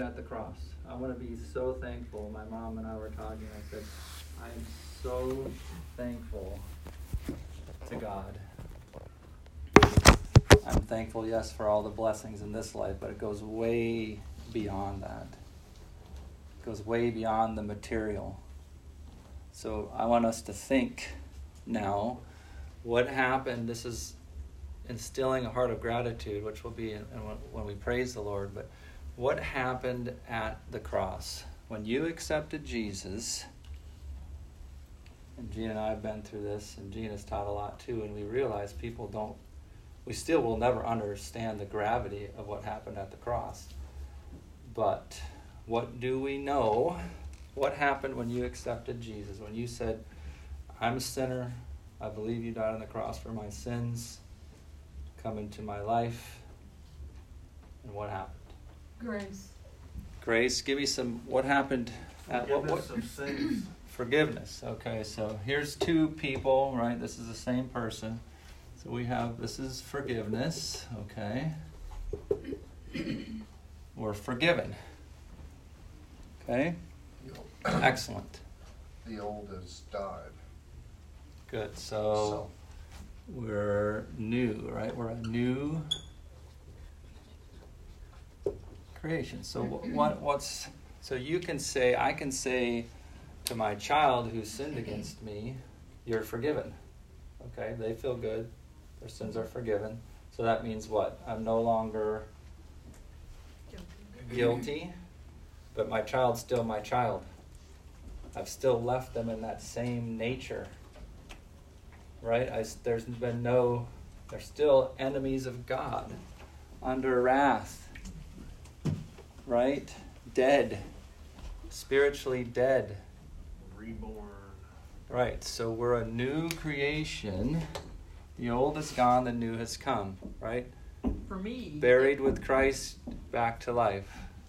at the cross. I want to be so thankful. My mom and I were talking. I said, I am so thankful to God. I'm thankful, yes, for all the blessings in this life, but it goes way beyond that. It goes way beyond the material. So I want us to think now what happened. This is instilling a heart of gratitude, which will be when we praise the Lord. But what happened at the cross? When you accepted Jesus, and Gina and I have been through this, and Gina's taught a lot too, and we realize people don't, we still will never understand the gravity of what happened at the cross. But what do we know? What happened when you accepted Jesus? When you said, I'm a sinner, I believe you died on the cross for my sins, come into my life, and what happened? Grace. Grace, give me some, what happened at what, what? Of sins. Forgiveness. Okay, so here's two people, right? This is the same person. So we have this is forgiveness, okay? We're forgiven. Okay? Excellent. The old has died. Good. So, so we're new, right? We're a new creation. So mm-hmm. what what's so you can say I can say to my child who sinned mm-hmm. against me, you're forgiven. Okay? They feel good. Their sins are forgiven. So that means what? I'm no longer guilty, but my child's still my child. I've still left them in that same nature. Right? I, there's been no, they're still enemies of God, under wrath. Right? Dead. Spiritually dead reborn. Right, so we're a new creation. The old is gone, the new has come, right? For me. Buried with Christ, back to life.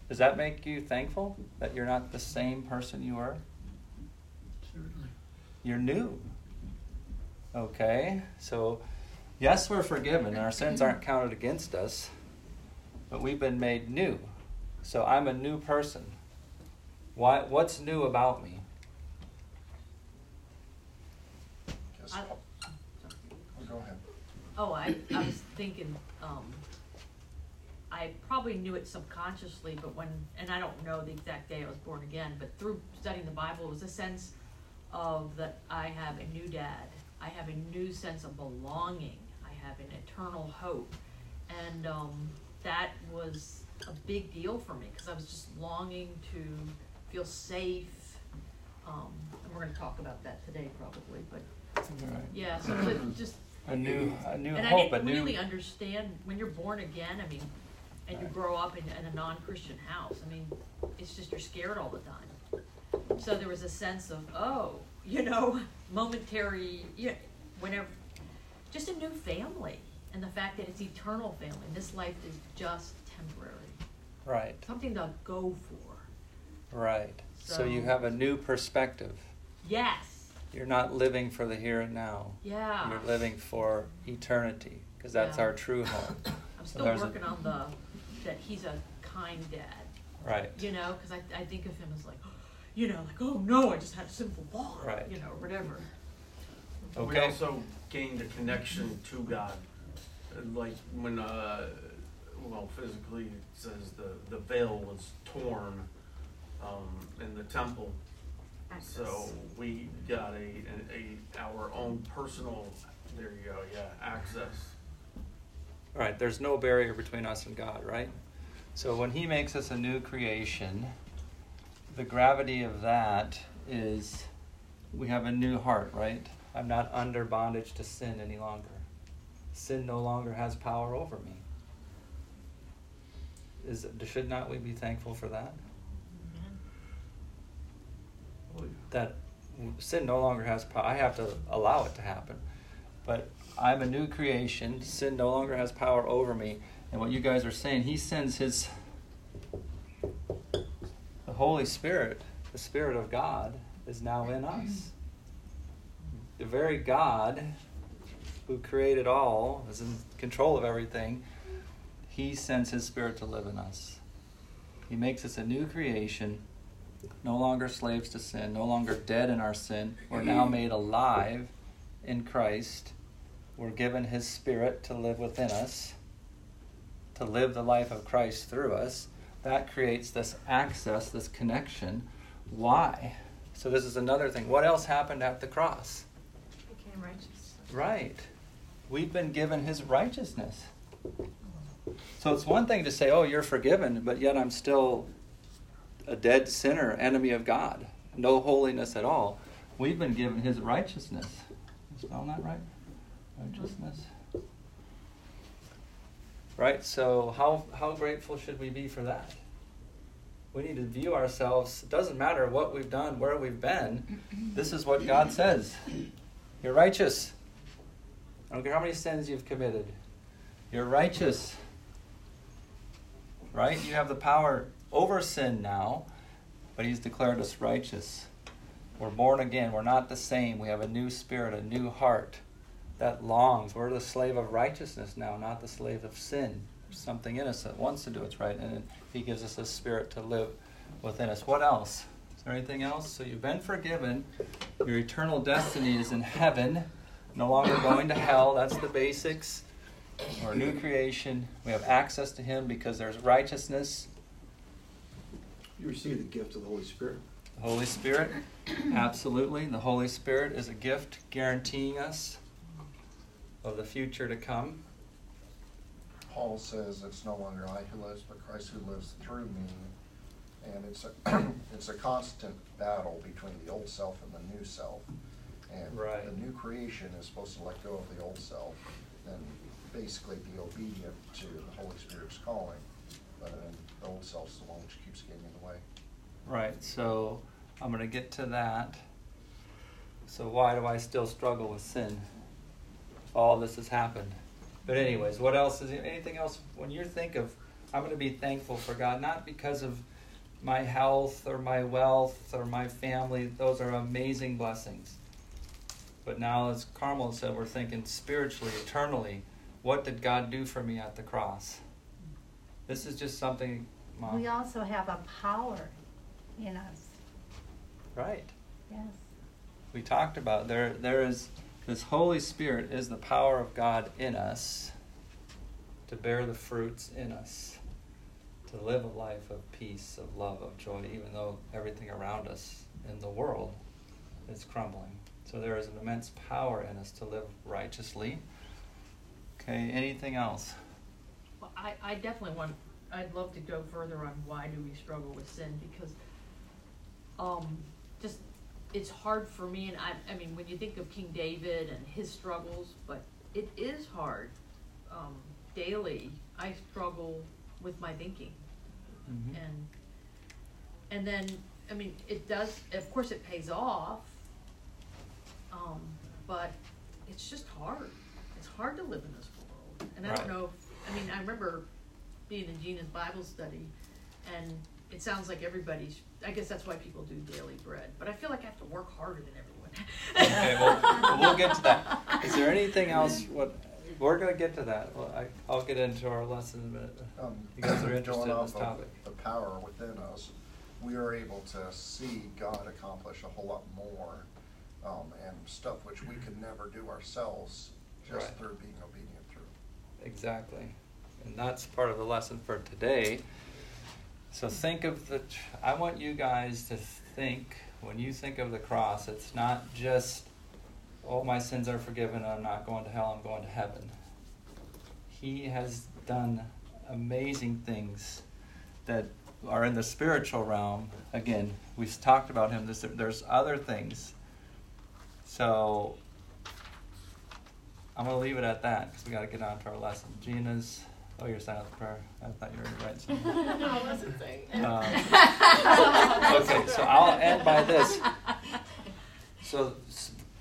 Does that make you thankful that you're not the same person you were? Certainly. You're new. Okay, so yes, we're forgiven. Our sins aren't counted against us, but we've been made new. So I'm a new person. Why, what's new about me? I, oh, go ahead. Oh, I, I was thinking, um, I probably knew it subconsciously, but when, and I don't know the exact day I was born again, but through studying the Bible, it was a sense of that I have a new dad. I have a new sense of belonging. I have an eternal hope. And um, that was a big deal for me because I was just longing to feel safe. Um, and we're going to talk about that today probably, but Right. Yeah, so just. A new, a new and hope, I didn't new. really understand when you're born again. I mean, and you grow up in, in a non-Christian house. I mean, it's just you're scared all the time. So there was a sense of oh, you know, momentary, you know, whenever, just a new family, and the fact that it's eternal family. This life is just temporary. Right. Something to go for. Right. So, so you have a new perspective. Yes you're not living for the here and now. Yeah. You're living for eternity because that's yeah. our true home. I'm still so working a, on the that he's a kind dad. Right. You know, because I, I think of him as like, you know, like oh no, I just had a simple thought. Right. You know, whatever. Okay. We also gained a connection to God, like when uh, well, physically it says the the veil was torn um, in the temple Access. So we got a, a, a, our own personal, there you go, yeah, access. All right, there's no barrier between us and God, right? So when He makes us a new creation, the gravity of that is we have a new heart, right? I'm not under bondage to sin any longer. Sin no longer has power over me. Is should not we be thankful for that? that sin no longer has power. I have to allow it to happen. But I'm a new creation. Sin no longer has power over me. And what you guys are saying, He sends His the Holy Spirit, the Spirit of God, is now in us. The very God who created all, is in control of everything, He sends His Spirit to live in us. He makes us a new creation, no longer slaves to sin, no longer dead in our sin. We're now made alive in Christ. We're given His Spirit to live within us, to live the life of Christ through us. That creates this access, this connection. Why? So, this is another thing. What else happened at the cross? Became righteous. Right. We've been given His righteousness. So it's one thing to say, oh, you're forgiven, but yet I'm still a dead sinner, enemy of God, no holiness at all. We've been given his righteousness. Spell that right? Righteousness. Right? So how how grateful should we be for that? We need to view ourselves, it doesn't matter what we've done, where we've been. This is what God says. You're righteous. I don't care how many sins you've committed. You're righteous. Right? You have the power over sin now, but He's declared us righteous. We're born again. We're not the same. We have a new spirit, a new heart that longs. We're the slave of righteousness now, not the slave of sin. There's something in us that wants to do what's right, and He gives us a spirit to live within us. What else? Is there anything else? So you've been forgiven. Your eternal destiny is in heaven, no longer going to hell. That's the basics. We're a new creation. We have access to Him because there's righteousness. You receive the gift of the Holy Spirit. The Holy Spirit, absolutely. The Holy Spirit is a gift guaranteeing us of the future to come. Paul says it's no longer I who lives, but Christ who lives through me. And it's a, it's a constant battle between the old self and the new self. And Right. the new creation is supposed to let go of the old self and basically be obedient to the Holy Spirit's calling. But then the old self's the one which keeps getting in the way. Right, so I'm going to get to that. So, why do I still struggle with sin? All this has happened. But, anyways, what else is anything else? When you think of, I'm going to be thankful for God, not because of my health or my wealth or my family, those are amazing blessings. But now, as Carmel said, we're thinking spiritually, eternally. What did God do for me at the cross? This is just something, Mom. We also have a power in us. Right. Yes. we talked about there there is this holy spirit is the power of god in us to bear the fruits in us to live a life of peace of love of joy even though everything around us in the world is crumbling so there is an immense power in us to live righteously okay anything else? Well, I, I definitely want, I'd love to go further on why do we struggle with sin, because, um, just, it's hard for me, and I, I mean, when you think of King David and his struggles, but it is hard, um, daily, I struggle with my thinking, Mhm. and, and then, I mean, it does, of course, it pays off, um, but it's just hard, it's hard to live in this world, and I don't know, I mean, I remember being in Gina's Bible study, and it sounds like everybody's, I guess that's why people do daily bread, but I feel like I have to work harder than everyone. okay well we'll get to that. Is there anything else what we're going to get to that. Well, I, i'll get into our lesson in a minute Um, you guys are interested going in this topic. The power within us, we are able to see God accomplish a whole lot more, um, and stuff which we could never do ourselves, just Right. through being obedient through. Exactly. And that's part of the lesson for today. So think of the, I want you guys to think, when you think of the cross, it's not just, oh, my sins are forgiven, I'm not going to hell, I'm going to heaven. He has done amazing things that are in the spiritual realm. Again, we've talked about him, there's, there's other things. So I'm going to leave it at that because we got to get on to our lesson. Gina's. Oh, you're saying the prayer. I thought you were writing something. I wasn't saying Um, okay, so I'll end by this. So,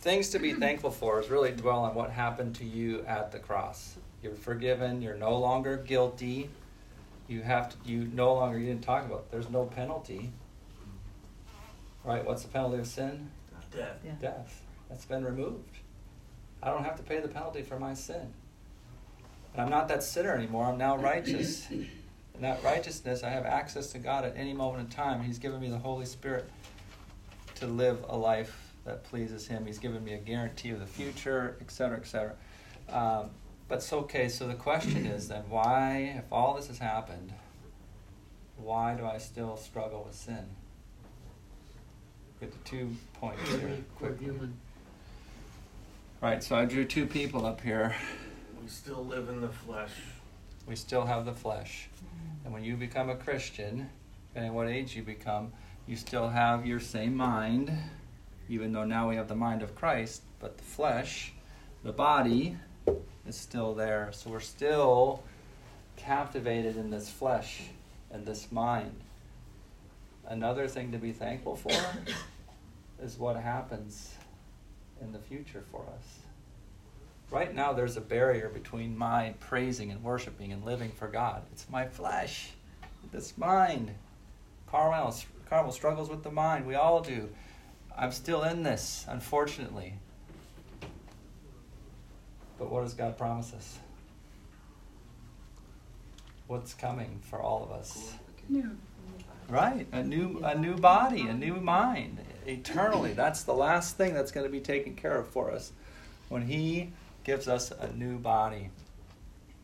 things to be thankful for is really dwell on what happened to you at the cross. You're forgiven. You're no longer guilty. You have to. You no longer. You didn't talk about. It. There's no penalty. Right? What's the penalty of sin? Death. Yeah. death. That's been removed. I don't have to pay the penalty for my sin. And I'm not that sinner anymore. I'm now righteous. And that righteousness, I have access to God at any moment in time. He's given me the Holy Spirit to live a life that pleases Him. He's given me a guarantee of the future, etc., etc. Um, but it's okay. So the question is then, why, if all this has happened, why do I still struggle with sin? Get the two points here. Quickly. Right. So I drew two people up here. We still live in the flesh. We still have the flesh. And when you become a Christian, depending on what age you become, you still have your same mind, even though now we have the mind of Christ, but the flesh, the body, is still there. So we're still captivated in this flesh and this mind. Another thing to be thankful for is what happens in the future for us. Right now, there's a barrier between my praising and worshiping and living for God. It's my flesh, this mind. Carmel, Carmel struggles with the mind. We all do. I'm still in this, unfortunately. But what does God promise us? What's coming for all of us? Right, a new a new body, a new mind, eternally. That's the last thing that's going to be taken care of for us when He gives us a new body.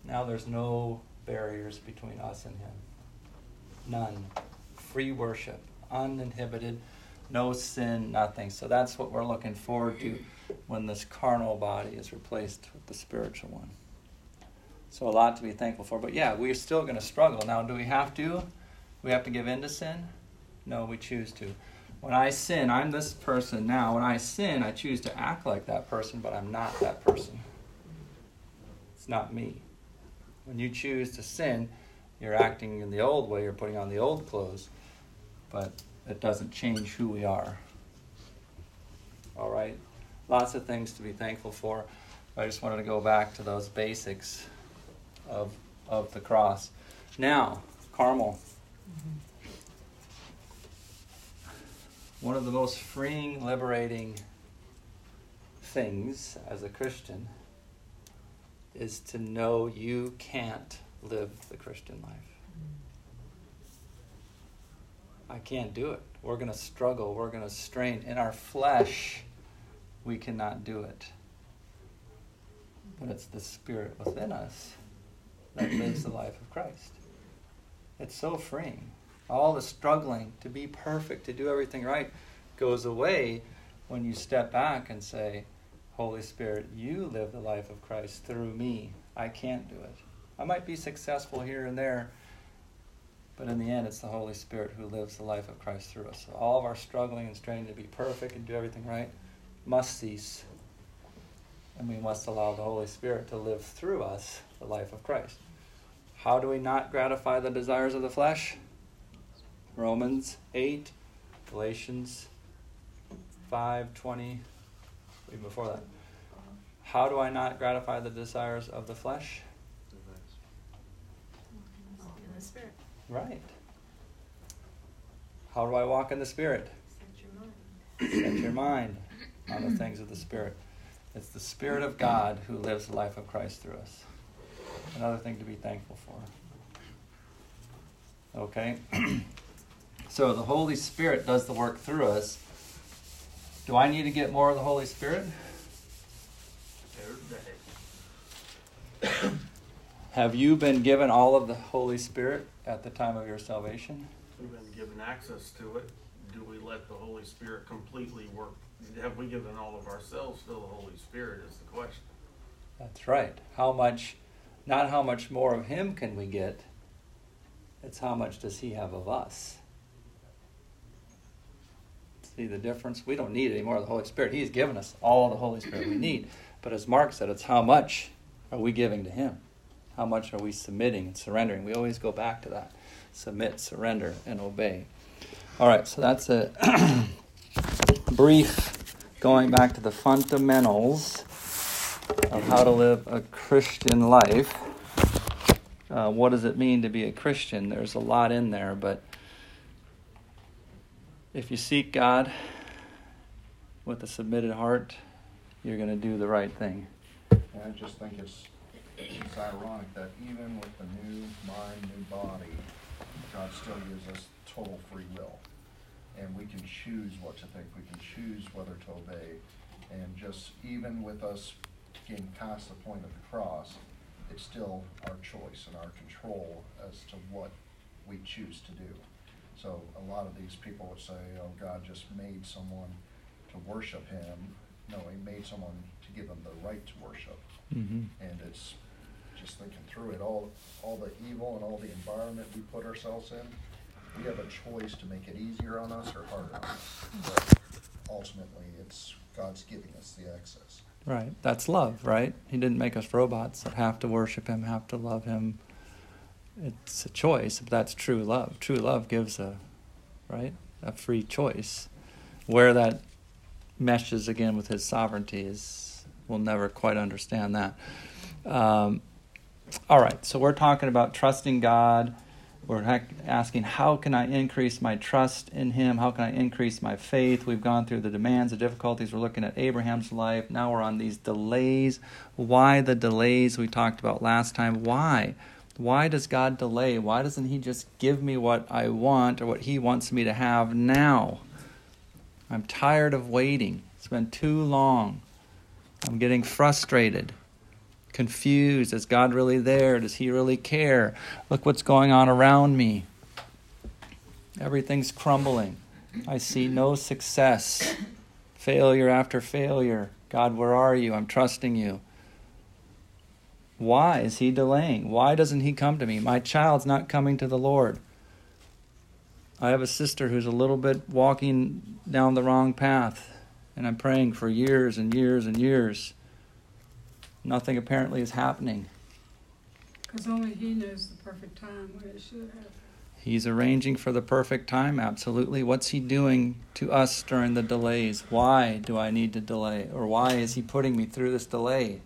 Now there's no barriers between us and Him. None. Free worship, uninhibited, no sin, nothing. So that's what we're looking forward to when this carnal body is replaced with the spiritual one. So a lot to be thankful for. But yeah, we're still going to struggle. Now, do we have to? We have to give in to sin? No, we choose to. When I sin, I'm this person now. When I sin, I choose to act like that person, but I'm not that person. It's not me. When you choose to sin, you're acting in the old way, you're putting on the old clothes, but it doesn't change who we are. All right? Lots of things to be thankful for. I just wanted to go back to those basics of, of the cross. Now, Carmel. Mm-hmm. One of the most freeing, liberating things as a Christian is to know you can't live the Christian life. I can't do it. We're going to struggle. We're going to strain. In our flesh, we cannot do it. But it's the Spirit within us that lives the life of Christ. It's so freeing. All the struggling to be perfect, to do everything right, goes away when you step back and say, Holy Spirit, you live the life of Christ through me. I can't do it. I might be successful here and there, but in the end, it's the Holy Spirit who lives the life of Christ through us. So all of our struggling and straining to be perfect and do everything right must cease. And we must allow the Holy Spirit to live through us the life of Christ. How do we not gratify the desires of the flesh? Romans 8, Galatians 5, 20, even before that. How do I not gratify the desires of the flesh? In the spirit. Right. How do I walk in the Spirit? Set your mind. Set your mind on the things of the Spirit. It's the Spirit of God who lives the life of Christ through us. Another thing to be thankful for. Okay? so the Holy Spirit does the work through us. Do I need to get more of the Holy Spirit? Have you been given all of the Holy Spirit at the time of your salvation? We've been given access to it. Do we let the Holy Spirit completely work? Have we given all of ourselves to the Holy Spirit is the question. That's right. How much, not how much more of Him can we get, it's how much does He have of us. See the difference? We don't need any more of the Holy Spirit. He's given us all the Holy Spirit we need. But as Mark said, it's how much are we giving to Him? How much are we submitting and surrendering? We always go back to that submit, surrender, and obey. All right, so that's a brief going back to the fundamentals of how to live a Christian life. Uh, what does it mean to be a Christian? There's a lot in there, but if you seek God with a submitted heart, you're going to do the right thing. And I just think it's it's ironic that even with the new mind, new body, God still gives us total free will. And we can choose what to think, we can choose whether to obey. And just even with us getting past the point of the cross, it's still our choice and our control as to what we choose to do. So a lot of these people would say, oh, God just made someone to worship him. No, he made someone to give them the right to worship. Mm-hmm. And it's just thinking through it, all, all the evil and all the environment we put ourselves in, we have a choice to make it easier on us or harder on us. But ultimately, it's God's giving us the access. Right. That's love, right? He didn't make us robots that have to worship him, have to love him. It's a choice, but that's true love. True love gives a right? A free choice. Where that meshes again with his sovereignty is we'll never quite understand that. Um, all right, so we're talking about trusting God. We're asking, how can I increase my trust in Him? How can I increase my faith? We've gone through the demands, the difficulties. We're looking at Abraham's life. Now we're on these delays. Why the delays we talked about last time? Why? Why does God delay? Why doesn't He just give me what I want or what He wants me to have now? I'm tired of waiting. It's been too long. I'm getting frustrated confused. Is God really there? Does He really care? Look what's going on around me. Everything's crumbling. I see no success. Failure after failure. God, where are you? I'm trusting you. Why is He delaying? Why doesn't He come to me? My child's not coming to the Lord. I have a sister who's a little bit walking down the wrong path, and I'm praying for years and years and years Nothing apparently is happening. Because only He knows the perfect time when it should happen. He's arranging for the perfect time, absolutely. What's He doing to us during the delays? Why do I need to delay? Or why is He putting me through this delay?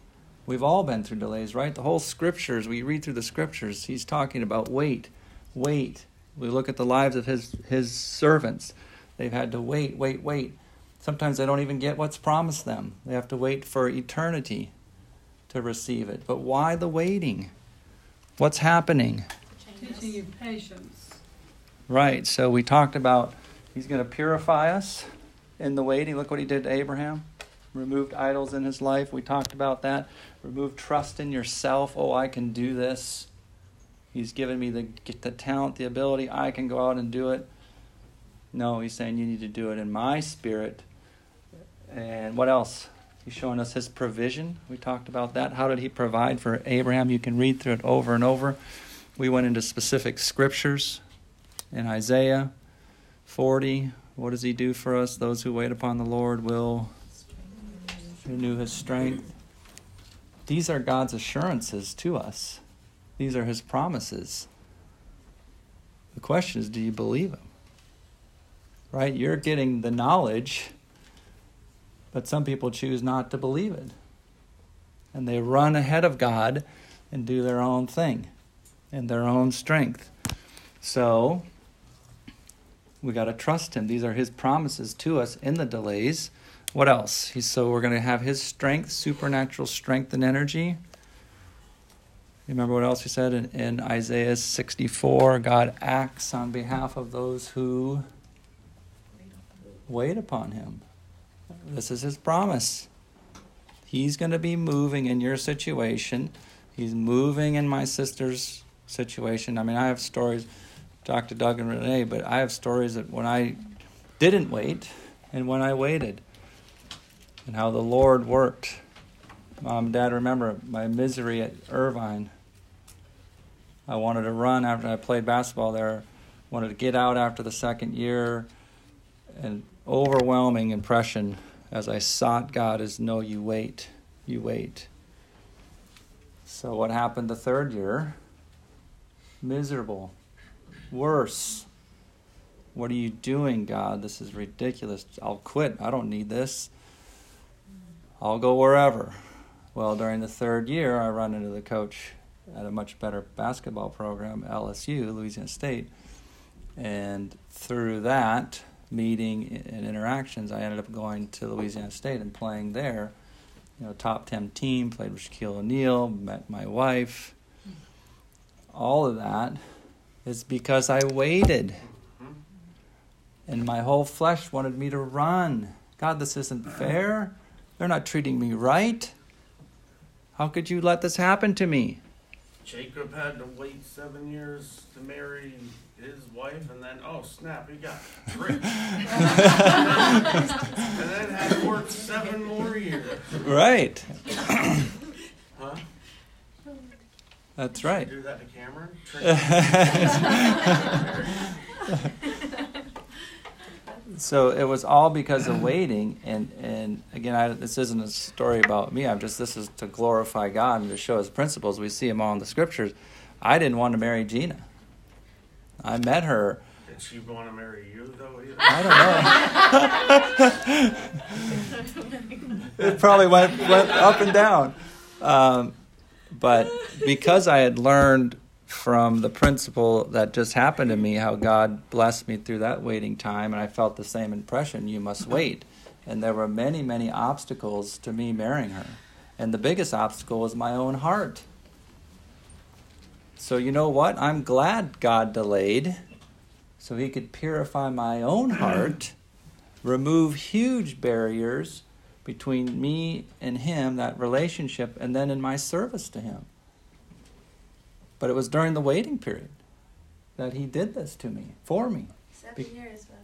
We've all been through delays, right? The whole scriptures, we read through the scriptures, He's talking about wait, wait. We look at the lives of His, his servants. They've had to wait, wait, wait. Sometimes they don't even get what's promised them, they have to wait for eternity to receive it. But why the waiting? What's happening? Teaching you patience. Right. So we talked about he's going to purify us in the waiting. Look what he did to Abraham. Removed idols in his life. We talked about that. Remove trust in yourself. Oh, I can do this. He's given me the, the talent, the ability. I can go out and do it. No, he's saying you need to do it in my spirit. And what else? He's showing us his provision. We talked about that. How did he provide for Abraham? You can read through it over and over. We went into specific scriptures in Isaiah 40. What does he do for us? Those who wait upon the Lord will renew his strength. These are God's assurances to us, these are his promises. The question is do you believe him? Right? You're getting the knowledge but some people choose not to believe it. And they run ahead of God and do their own thing in their own strength. So we got to trust him. These are his promises to us in the delays. What else? He's, so we're going to have his strength, supernatural strength and energy. Remember what else he said in, in Isaiah 64? God acts on behalf of those who wait upon him. This is his promise. He's going to be moving in your situation. He's moving in my sister's situation. I mean, I have stories, Dr. Doug and Renee, but I have stories that when I didn't wait and when I waited and how the Lord worked. Mom and Dad remember my misery at Irvine. I wanted to run after I played basketball there. Wanted to get out after the second year, and overwhelming impression as I sought God is no, you wait, you wait. So, what happened the third year? Miserable, worse. What are you doing, God? This is ridiculous. I'll quit. I don't need this. I'll go wherever. Well, during the third year, I run into the coach at a much better basketball program, LSU, Louisiana State. And through that, meeting and interactions, I ended up going to Louisiana State and playing there you know, top 10 team, played with Shaquille O'Neal, met my wife. All of that is because I waited. Mm-hmm. And my whole flesh wanted me to run. God, this isn't fair. They're not treating me right. How could you let this happen to me? Jacob had to wait seven years to marry his wife, and then oh snap, he got rich, and then had to work seven more years. Right. Huh? That's right. Do that to Cameron? so it was all because of waiting and and again I, this isn't a story about me i'm just this is to glorify god and to show his principles. We see them all in the scriptures. I didn't want to marry gina. I met her. Did she want to marry you though? Either? i don't know. It probably went went up and down. Um, but because i had learned from the principle that just happened to me, how God blessed me through that waiting time, and I felt the same impression you must wait. And there were many, many obstacles to me marrying her. And the biggest obstacle was my own heart. So, you know what? I'm glad God delayed so He could purify my own heart, remove huge barriers between me and Him, that relationship, and then in my service to Him. But it was during the waiting period that he did this to me, for me. Seven Be- years, by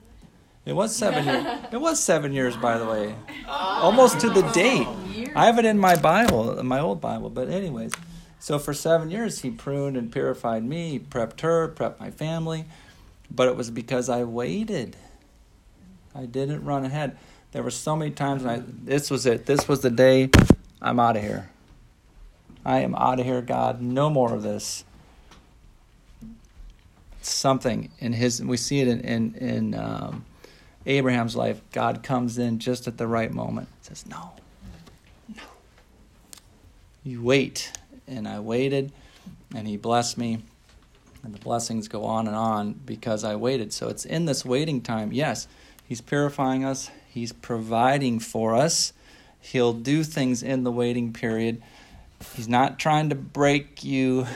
It was seven years. It was seven years, by the way, oh. almost to the oh, date. I have it in my Bible, in my old Bible. But anyways, so for seven years he pruned and purified me, he prepped her, prepped my family. But it was because I waited. I didn't run ahead. There were so many times, I, this was it. This was the day I'm out of here. I am out of here, God. No more of this. Something in his, we see it in in, in um, Abraham's life. God comes in just at the right moment. Says, "No, no." You wait, and I waited, and He blessed me, and the blessings go on and on because I waited. So it's in this waiting time. Yes, He's purifying us. He's providing for us. He'll do things in the waiting period. He's not trying to break you.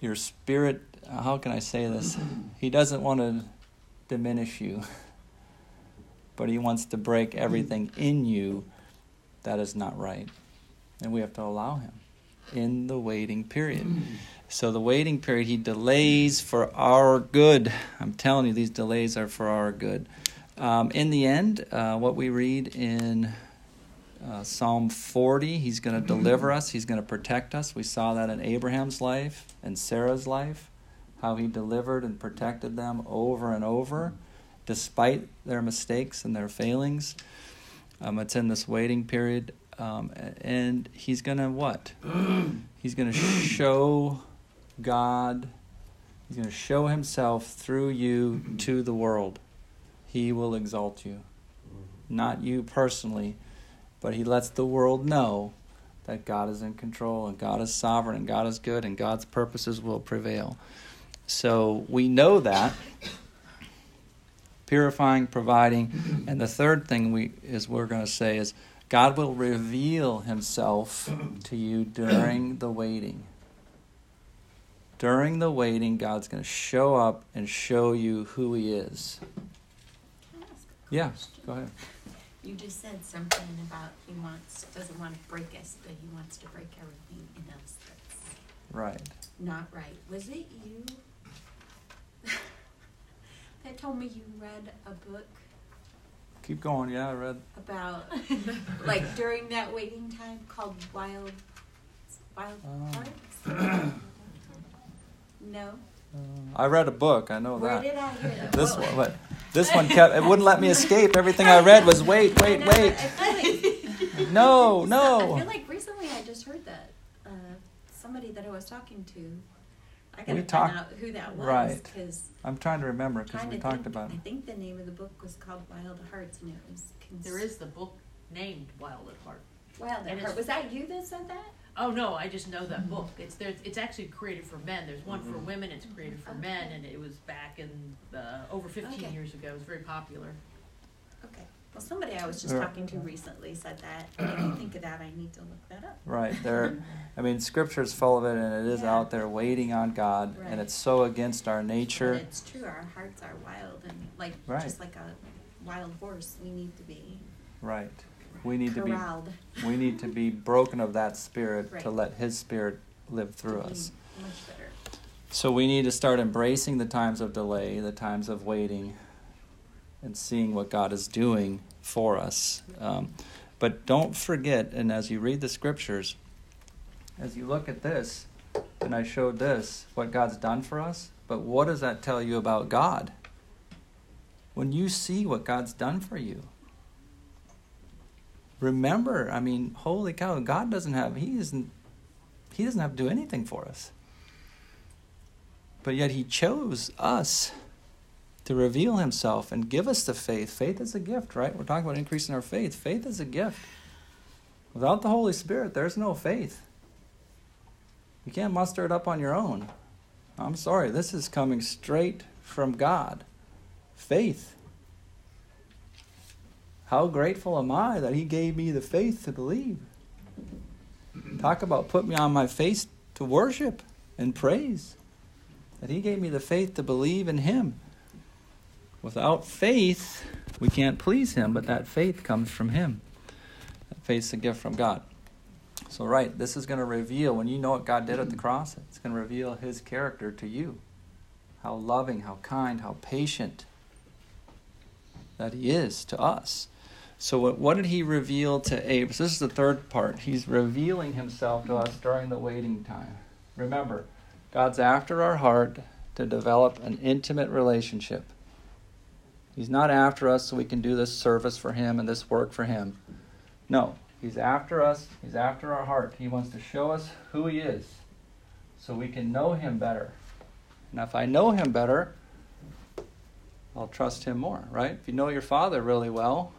Your spirit, how can I say this? He doesn't want to diminish you, but he wants to break everything in you that is not right. And we have to allow him in the waiting period. So, the waiting period, he delays for our good. I'm telling you, these delays are for our good. Um, in the end, uh, what we read in uh, Psalm 40, he's going to deliver us, he's going to protect us. We saw that in Abraham's life and Sarah's life, how he delivered and protected them over and over, despite their mistakes and their failings. Um, it's in this waiting period. Um, and he's going to what? He's going to show God, he's going to show himself through you to the world. He will exalt you. Not you personally, but he lets the world know that God is in control and God is sovereign and God is good and God's purposes will prevail. So we know that purifying, providing, and the third thing we is we're going to say is God will reveal himself to you during the waiting. During the waiting, God's going to show up and show you who he is. Yeah, go ahead. You just said something about he wants doesn't want to break us, but he wants to break everything in us that's Right. not right. Was it you that told me you read a book Keep going. Yeah, I read. about like during that waiting time called Wild Wild Oh. Hearts? no. I read a book. I know Where that. did I hear that? This What- one, but this one kept. It wouldn't let me escape. Everything I read was wait, wait, wait. no, feel like No, I feel like recently I just heard that uh, somebody that I was talking to. I gotta We find talked- out who that was right. because I'm trying to remember because we talked think, about I think the name of the book was called Wild Hearts, and it was. Cons- There is the book named Wild at Heart. Wild and at it's- Was that you that said that? Oh no, I just know that book. It's there. It's actually created for men. There's one for Mhm. women. It's created for men, and it was back in uh, over 15 Okay. years ago. It was very popular. Okay. Well, somebody I was just Right. talking to recently said that. And If you think of that, I need to look that up. Right there, I mean, Scripture's full of it, and it is Yeah. out there waiting on God, Right. and it's so against our But nature. it's true. Our hearts are wild and like Right. just like a wild horse. We need to be Right. We need to be we need to be broken of that spirit to let His Spirit live through us. Much better. So we need to start embracing the times of delay, the times of waiting, and seeing what God is doing for us. Um, but don't forget, and as you read the scriptures, as you look at this, and I showed this, what God's done for us, but what does that tell you about God? When you see what God's done for you, remember, I mean, holy cow, God doesn't have, He isn't, He doesn't have to do anything for us. But yet he chose us to reveal himself and give us the faith. Faith is a gift, right? We're talking about increasing our faith. Faith is a gift. Without the Holy Spirit, there's no faith. You can't muster it up on your own. I'm sorry, this is coming straight from God. Faith. How grateful am I that He gave me the faith to believe? Talk about put me on my face to worship and praise that He gave me the faith to believe in Him. Without faith, we can't please Him, but that faith comes from Him. That faith's a gift from God. So, right, this is going to reveal, when you know what God did at the cross, it's going to reveal His character to you. How loving, how kind, how patient that He is to us. So, what, what did He reveal to Abraham? So this is the third part. He's revealing Himself to us during the waiting time. Remember, God's after our heart to develop an intimate relationship. He's not after us so we can do this service for Him and this work for Him. No, He's after us. He's after our heart. He wants to show us who He is so we can know Him better. And if I know Him better, I'll trust Him more, right? If you know your Father really well,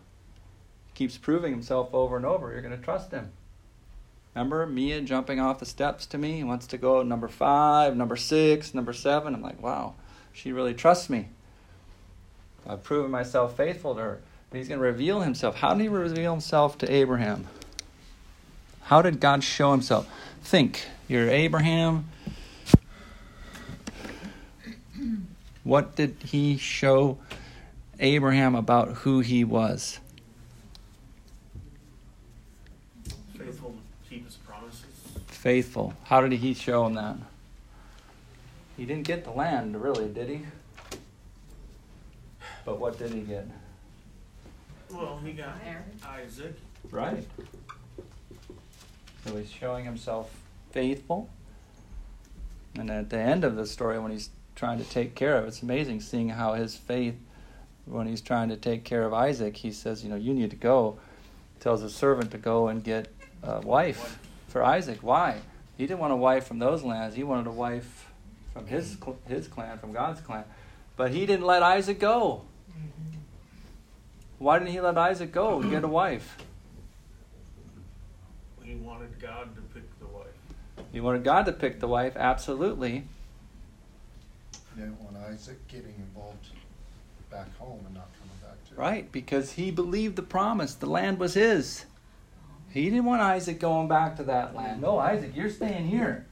keeps proving Himself over and over, you're going to trust Him. Remember Mia jumping off the steps to me? Wants to go number five, number six, number seven. I'm like, wow, she really trusts me. I've proven myself faithful to her. But he's going to reveal himself. How did he reveal himself to Abraham? How did God show himself? Think. You're Abraham. What did he show Abraham about who he was? Faithful to keep his promises. Faithful. How did he show him that? He didn't get the land, really, did he? But what did he get? Well, he got Isaac. Right. So he's showing himself faithful. And at the end of the story, when he's trying to take care of, it's amazing seeing how his faith, when he's trying to take care of Isaac, he says, you know, you need to go. Tells his servant to go and get a wife for Isaac. Why? He didn't want a wife from those lands. He wanted a wife from his his clan, from God's clan. But he didn't let Isaac go. Why didn't he let Isaac go and get a wife? He wanted God to pick the wife. He wanted God to pick the wife, absolutely. You didn't want Isaac getting involved back home and not coming back to it. Right, because he believed the promise. The land was his. He didn't want Isaac going back to that land. No, Isaac, you're staying here.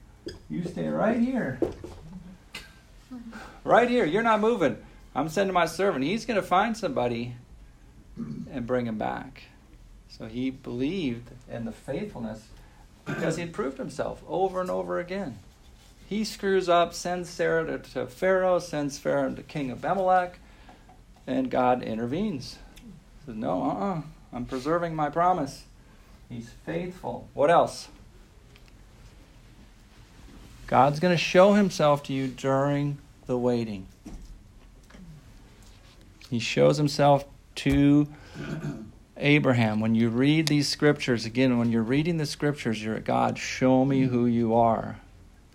You stay right here. Right here. You're not moving. I'm sending my servant. He's going to find somebody and bring him back. So he believed in the faithfulness because he proved himself over and over again. He screws up, sends Sarah to, to Pharaoh, sends Pharaoh to King Abimelech, and God intervenes. He Says, No, uh uh-uh. uh, i am preserving my promise. He's faithful. What else? God's going to show himself to you during the waiting. He shows himself to Abraham. When you read these scriptures, again, when you're reading the scriptures, you're God, show me who you are.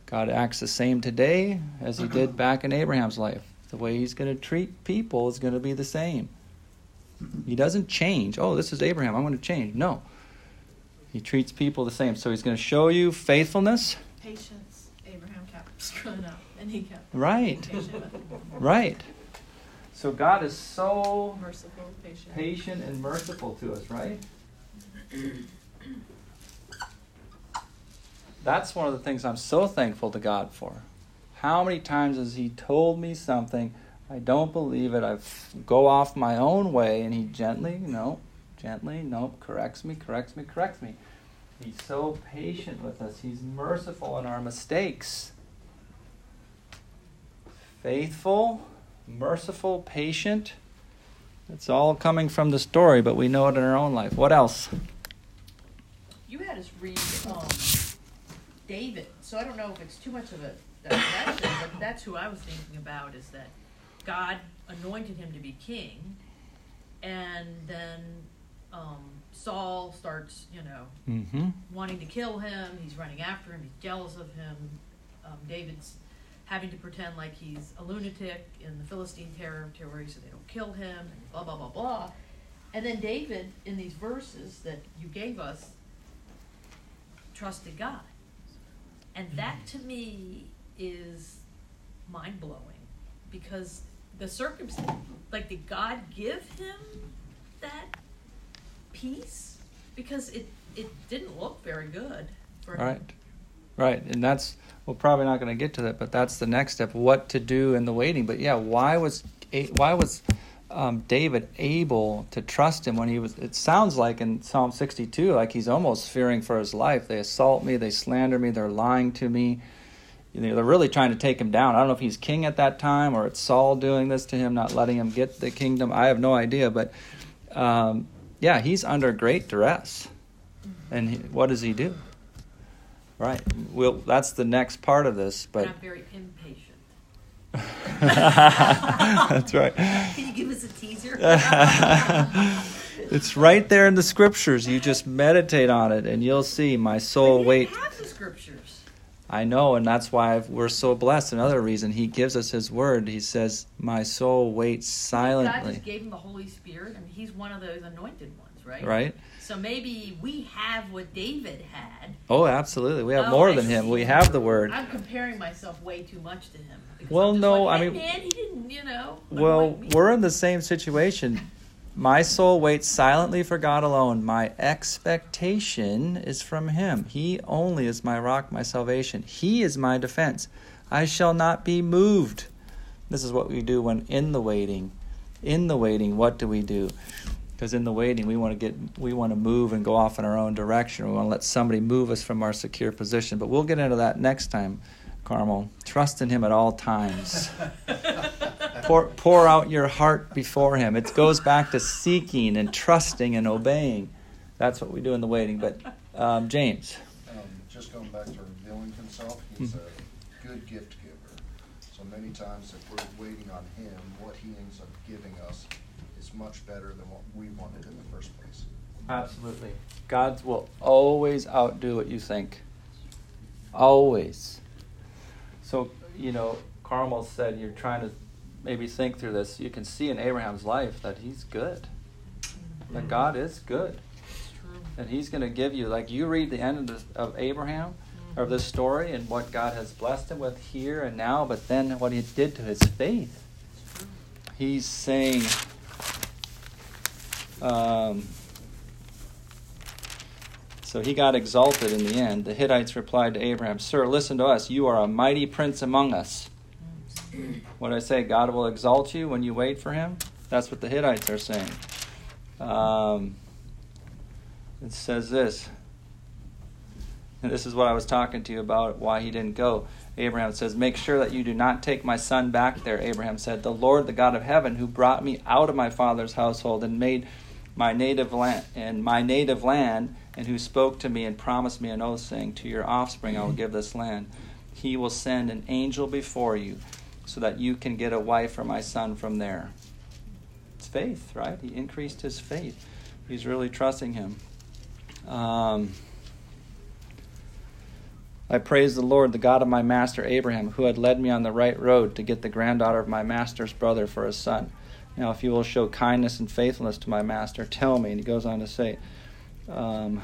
God acts the same today as he did back in Abraham's life. The way he's going to treat people is going to be the same. He doesn't change. Oh, this is Abraham. I'm going to change. No. He treats people the same. So he's going to show you faithfulness. Patience. Abraham kept screwing up, and he kept Right. being patient with him. Right. So God is so Merciful, patient. patient and merciful to us, right? That's one of the things I'm so thankful to God for. How many times has He told me something, I don't believe it, I go off my own way, and He gently, no, gently, no, corrects me, corrects me, corrects me. He's so patient with us, He's merciful in our mistakes. Faithful, merciful, patient. It's all coming from the story, but we know it in our own life. What else? You had us read um, David, so I don't know if it's too much of a digression, but that's who I was thinking about is that God anointed him to be king, and then um, Saul starts, you know, Mm-hmm. wanting to kill him. He's running after him. He's jealous of him. Um, David's having to pretend like he's a lunatic in the Philistine territory so they don't kill him. And blah blah blah blah. And then David, in these verses that you gave us, trusted God, and that to me is mind blowing because the circumstance, like, did God give him that peace? Because it it didn't look very good for him. Right. Right. And that's, we're probably not going to get to that, but that's the next step what to do in the waiting. But yeah, why was, why was um, David able to trust him when he was, it sounds like in Psalm 62, like he's almost fearing for his life. They assault me, they slander me, they're lying to me. You know, they're really trying to take him down. I don't know if he's king at that time or it's Saul doing this to him, not letting him get the kingdom. I have no idea. But um, yeah, he's under great duress. Mm-hmm. And he, what does he do? Right. Well, that's the next part of this, but I'm very impatient. that's right. Can you give us a teaser? it's right there in the scriptures. You just meditate on it, and you'll see my soul But wait. He have the scriptures. I know, and that's why we're so blessed. Another reason He gives us His word. He says, "My soul waits silently." God silently." just gave him the Holy Spirit, and he's one of those anointed ones, right? Right? So maybe we have what David had. Oh, absolutely. We have Oh, more I than Him. We have the word. I'm comparing myself way too much to him. Well, no, like, I mean- man, he didn't, you know. Well, we're in the same situation. My soul waits silently for God alone. My expectation is from Him. He only is my rock, my salvation. He is my defense. I shall not be moved. This is what we do when in the waiting. In the waiting, what do we do? Because in the waiting, we want to get, we want to move and go off in our own direction. We want to let somebody move us from our secure position. But we'll get into that next time, Carmel. Trust in Him at all times pour, pour out your heart before him. It goes back to seeking and trusting and obeying. That's what we do in the waiting. But um, james. Um, just going back to revealing himself, he's a good gift giver. So many times if we're waiting on him, what he ends up giving us is much better than what we wanted in the first place. absolutely. God will always outdo what you think. Always. So you know carmel said you're trying to maybe think through this you can see in abraham's life that he's good. That god is good. True. and he's going to give you like you read the end of, this, of abraham of this story and what god has blessed him with here and now but then what he did to his faith. He's saying um, so he got exalted in the end. The hittites replied to abraham sir listen to us. You are a mighty prince among us what I say, God will exalt you when you wait for Him. That's what the Hittites are saying. Um, it says this, and this is what I was talking to you about why he didn't go. Abraham says, Make sure that you do not take my son back there. Abraham said, The Lord, the God of heaven, who brought me out of my father's household and made my native land and my native land, and who spoke to me and promised me an oath, saying, To your offspring I will give this land. He will send an angel before you, so that you can get a wife for my son from there. It's faith, right? He increased his faith. He's really trusting him. Um, I praise the Lord, the God of my master Abraham, who had led me on the right road to get the granddaughter of my master's brother for his son. Now, if you will show kindness and faithfulness to my master, tell me. And he goes on to say, um,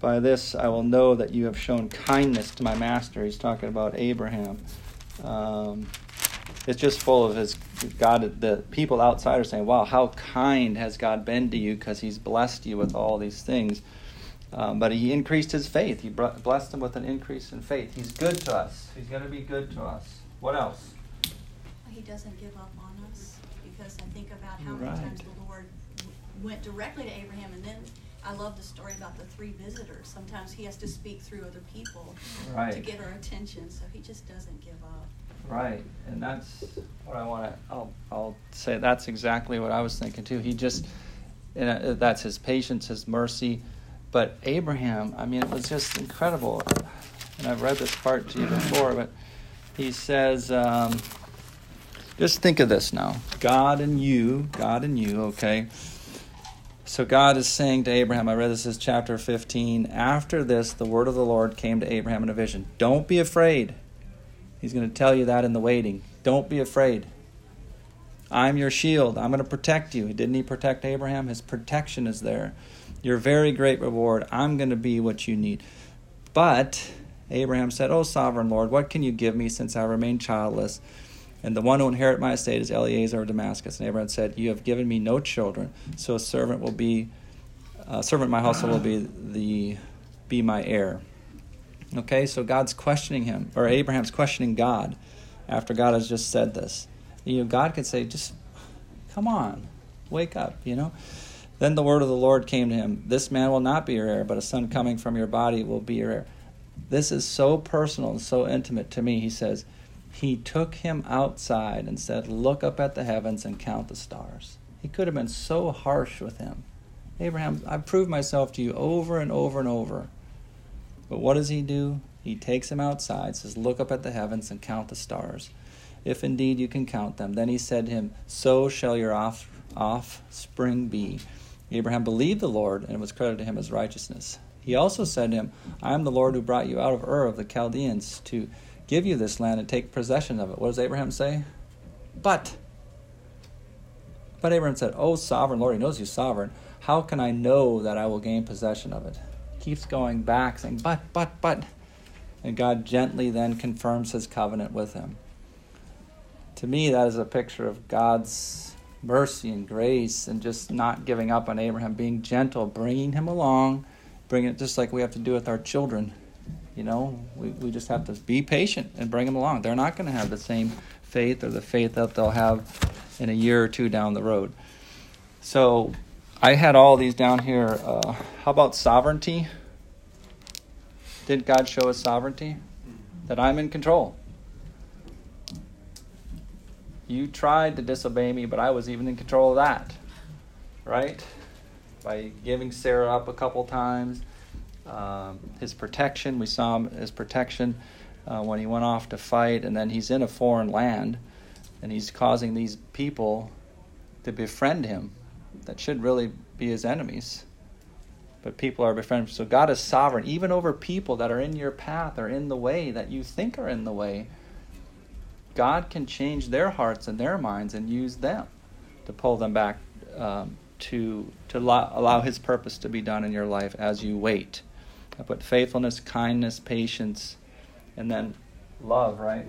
By this I will know that you have shown kindness to my master. He's talking about Abraham. Um, it's just full of his God. The people outside are saying, "Wow, how kind has God been to you? Because He's blessed you with all these things." Um, but He increased his faith. He blessed him with an increase in faith. He's good to us. He's going to be good to us. What else? He doesn't give up on us because I think about how many times the Lord went directly to Abraham, and then I love the story about the three visitors. Sometimes He has to speak through other people to get our attention, so He just doesn't give up. Right, and that's what I want to. I'll, I'll say that's exactly what I was thinking too. He just, and uh, that's his patience, his mercy. But Abraham, I mean, it was just incredible. And I've read this part to you before, but he says, um, just think of this now God and you, God and you, okay? So God is saying to Abraham, I read this is chapter 15. After this, the word of the Lord came to Abraham in a vision. Don't be afraid. He's going to tell you that in the waiting. Don't be afraid. I'm your shield. I'm going to protect you. Didn't he protect Abraham? His protection is there. Your very great reward. I'm going to be what you need. But Abraham said, O sovereign Lord, what can you give me since I remain childless? And the one who inherit my estate is Eliezer of Damascus. And Abraham said, You have given me no children, so a servant will be, a servant my household will be the be my heir. Okay, so God's questioning him, or Abraham's questioning God after God has just said this. You know, God could say, just come on, wake up, you know. Then the word of the Lord came to him This man will not be your heir, but a son coming from your body will be your heir. This is so personal and so intimate to me. He says, He took him outside and said, Look up at the heavens and count the stars. He could have been so harsh with him. Abraham, I've proved myself to you over and over and over. But what does he do? He takes him outside, says, Look up at the heavens and count the stars, if indeed you can count them. Then he said to him, So shall your off, offspring be. Abraham believed the Lord, and it was credited to him as righteousness. He also said to him, I am the Lord who brought you out of Ur of the Chaldeans to give you this land and take possession of it. What does Abraham say? But. But Abraham said, O sovereign Lord, he knows he's sovereign. How can I know that I will gain possession of it? Keeps going back, saying, But, but, but. And God gently then confirms his covenant with him. To me, that is a picture of God's mercy and grace and just not giving up on Abraham, being gentle, bringing him along, bringing it just like we have to do with our children. You know, we, we just have to be patient and bring them along. They're not going to have the same faith or the faith that they'll have in a year or two down the road. So I had all these down here. Uh, how about sovereignty? Did God show us sovereignty? That I'm in control. You tried to disobey me, but I was even in control of that. Right? By giving Sarah up a couple times. Um, his protection, we saw him, his protection uh, when he went off to fight, and then he's in a foreign land, and he's causing these people to befriend him that should really be his enemies. But people are befriended. So God is sovereign, even over people that are in your path or in the way that you think are in the way. God can change their hearts and their minds and use them to pull them back um, to to allow His purpose to be done in your life as you wait. I put faithfulness, kindness, patience, and then love. Right?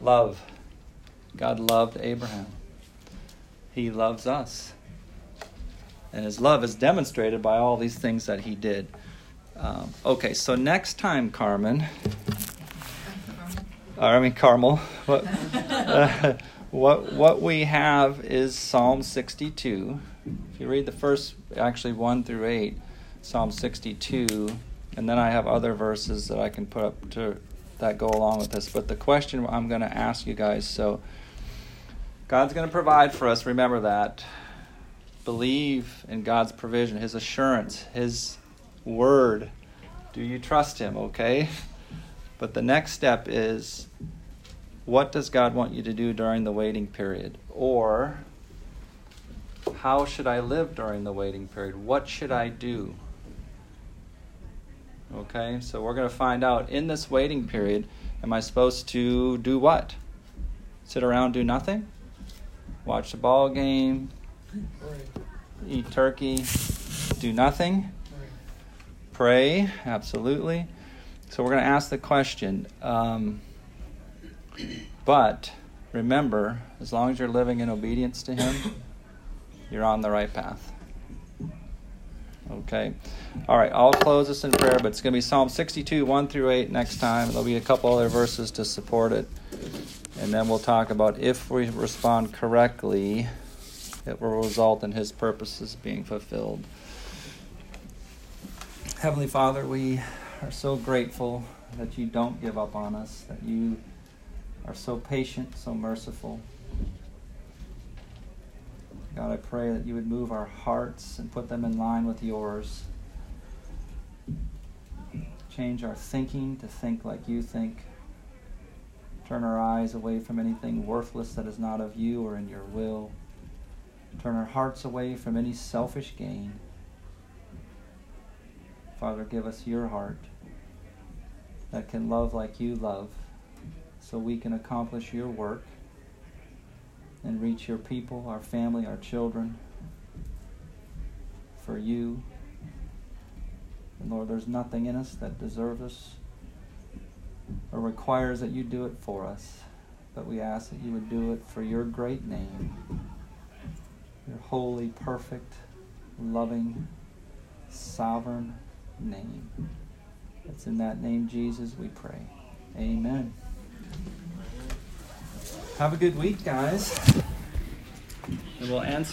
Love. God loved Abraham. He loves us. And his love is demonstrated by all these things that he did. Um, okay, so next time, Carmen, or I mean Carmel, what, uh, what, what we have is Psalm 62. If you read the first, actually 1 through 8, Psalm 62, and then I have other verses that I can put up to that go along with this. But the question I'm going to ask you guys so God's going to provide for us, remember that believe in God's provision, His assurance, His word. Do you trust Him, okay? But the next step is what does God want you to do during the waiting period? Or how should I live during the waiting period? What should I do? Okay, so we're going to find out in this waiting period am I supposed to do what? Sit around, do nothing? Watch the ball game? eat turkey, do nothing, pray, absolutely. So we're going to ask the question um, But remember, as long as you're living in obedience to Him, you're on the right path. Okay? All right, I'll close this in prayer, but it's going to be Psalm 62, 1 through 8 next time. There'll be a couple other verses to support it. And then we'll talk about if we respond correctly, it will result in His purposes being fulfilled. Heavenly Father, we are so grateful that you don't give up on us, that you are so patient, so merciful. God, I pray that you would move our hearts and put them in line with yours. Change our thinking to think like you think. Turn our eyes away from anything worthless that is not of you or in your will. Turn our hearts away from any selfish gain. Father, give us your heart that can love like you love so we can accomplish your work and reach your people, our family, our children for you. And Lord, there's nothing in us that deserves us or requires that you do it for us. But we ask that you would do it for your great name, your holy, perfect, loving, sovereign name. It's in that name, Jesus, we pray. Amen. Have a good week, guys. And we'll answer.